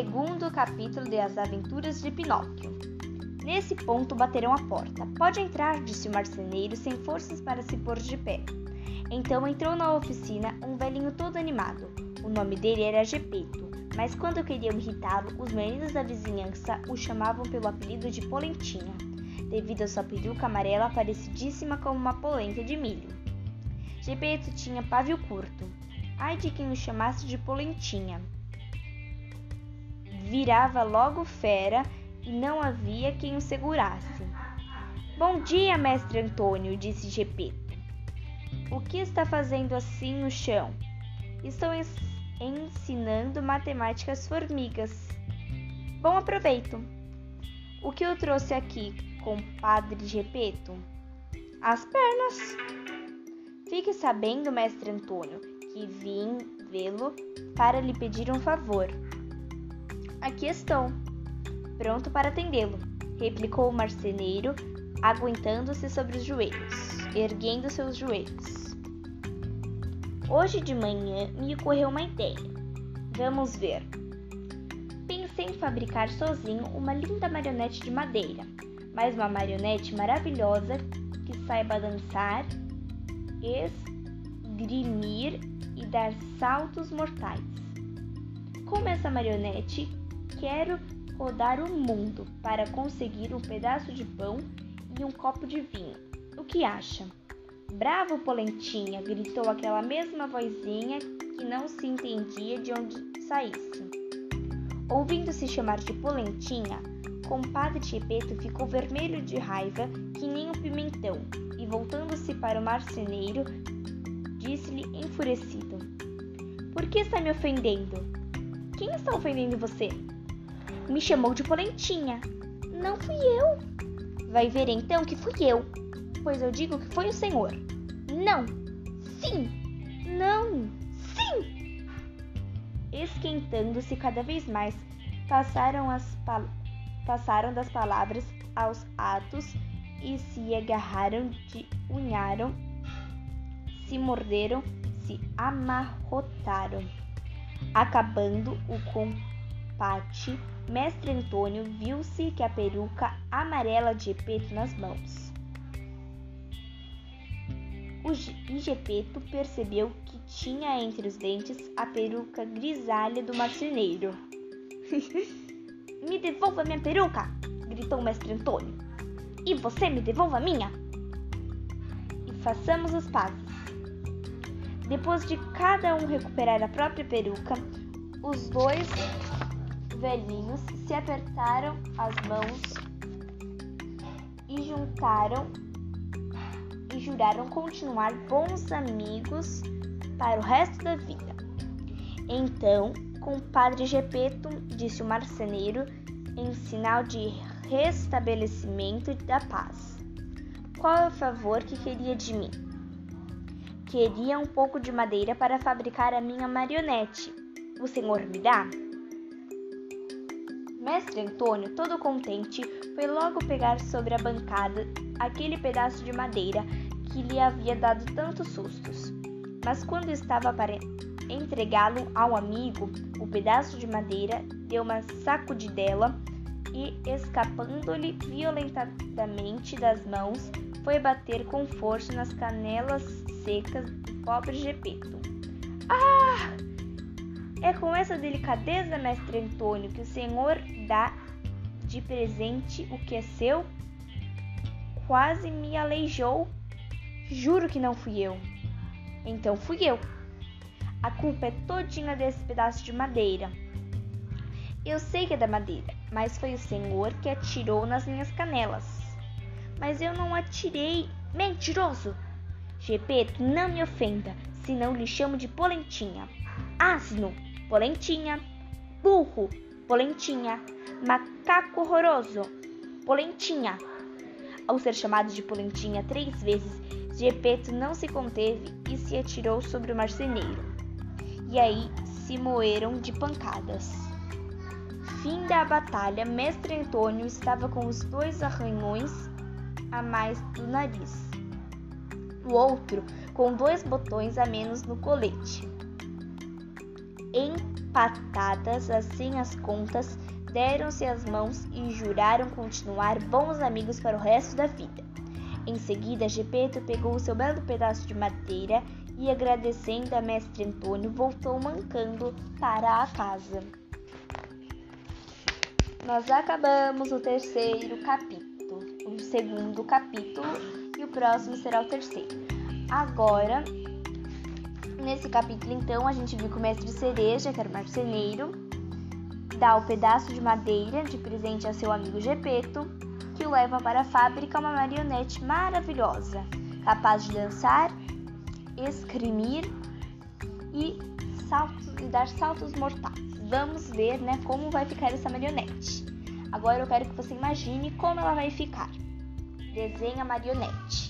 Segundo capítulo de As Aventuras de Pinóquio. Nesse ponto bateram a porta. Pode entrar, disse o marceneiro, sem forças para se pôr de pé. Então entrou na oficina um velhinho todo animado. O nome dele era Gepeto, mas quando queriam irritá-lo, os meninos da vizinhança o chamavam pelo apelido de Polentinha, devido a sua peruca amarela parecidíssima como uma polenta de milho. Gepeto tinha pavio curto. Ai de quem o chamasse de Polentinha. Virava logo fera e não havia quem o segurasse. Bom dia, mestre Antônio, disse Gepeto. O que está fazendo assim no chão? Estou ens ensinando matemática às formigas. Bom aproveito. O que eu trouxe aqui, compadre Gepeto? As pernas. Fique sabendo, mestre Antônio, que vim vê-lo para lhe pedir um favor. Aqui estou pronto para atendê-lo, replicou o marceneiro, aguentando-se sobre os joelhos, erguendo seus joelhos. Hoje de manhã me ocorreu uma ideia. Vamos ver. Pensei em fabricar sozinho uma linda marionete de madeira, mas uma marionete maravilhosa que saiba dançar, esgrimir e dar saltos mortais. Como essa marionete, quero rodar o mundo para conseguir um pedaço de pão e um copo de vinho. O que acha? Bravo, Polentinha! gritou aquela mesma vozinha que não se entendia de onde saísse. Ouvindo-se chamar de Polentinha, compadre Chepeto ficou vermelho de raiva que nem um pimentão e, voltando-se para o marceneiro, disse-lhe enfurecido: Por que está me ofendendo? Quem está ofendendo você? Me chamou de polentinha. Não fui eu. Vai ver então que fui eu, pois eu digo que foi o senhor. Não. Sim. Não. Sim. Esquentando-se cada vez mais, passaram, as passaram das palavras aos atos e se agarraram, de unharam, se morderam, se amarrotaram, acabando o combate Mestre Antônio viu-se que a peruca amarela de Gepeto nas mãos. O Gepeto percebeu que tinha entre os dentes a peruca grisalha do marceneiro. me devolva minha peruca! gritou mestre Antônio. E você me devolva a minha! E façamos os pazes. Depois de cada um recuperar a própria peruca, os dois velhinhos se apertaram as mãos e juntaram e juraram continuar bons amigos para o resto da vida. Então, compadre Gepeto, disse o marceneiro, em sinal de restabelecimento da paz. Qual é o favor que queria de mim? Queria um pouco de madeira para fabricar a minha marionete. O senhor me dá? Mestre Antônio, todo contente, foi logo pegar sobre a bancada aquele pedaço de madeira que lhe havia dado tantos sustos. Mas quando estava para entregá-lo ao amigo, o pedaço de madeira deu uma sacudidela e, escapando-lhe violentamente das mãos, foi bater com força nas canelas secas do pobre Gepeto. Ah! É com essa delicadeza, mestre Antônio, que o Senhor dá de presente o que é seu? Quase me aleijou. Juro que não fui eu. Então fui eu. A culpa é todinha desse pedaço de madeira. Eu sei que é da madeira, mas foi o Senhor que atirou nas minhas canelas. Mas eu não atirei. Mentiroso! Gepeto, não me ofenda, senão lhe chamo de polentinha. Asno! Polentinha, burro, polentinha, macaco horroroso, polentinha. Ao ser chamado de polentinha três vezes, Gepeto não se conteve e se atirou sobre o marceneiro. E aí se moeram de pancadas. Fim da batalha, Mestre Antônio estava com os dois arranhões a mais do nariz, o outro com dois botões a menos no colete. Em patadas, assim as contas, deram-se as mãos e juraram continuar bons amigos para o resto da vida. Em seguida, Gepeto pegou seu belo pedaço de madeira e, agradecendo a mestre Antônio, voltou mancando para a casa. Nós acabamos o terceiro capítulo, o segundo capítulo, e o próximo será o terceiro. Agora, nesse capítulo, então, a gente viu que o mestre Cereja, que era o marceneiro, dá o pedaço de madeira de presente a seu amigo Gepeto, que o leva para a fábrica uma marionete maravilhosa, capaz de dançar, escrimir e, saltos, e dar saltos mortais. Vamos ver né, como vai ficar essa marionete. Agora eu quero que você imagine como ela vai ficar. Desenhe a marionete.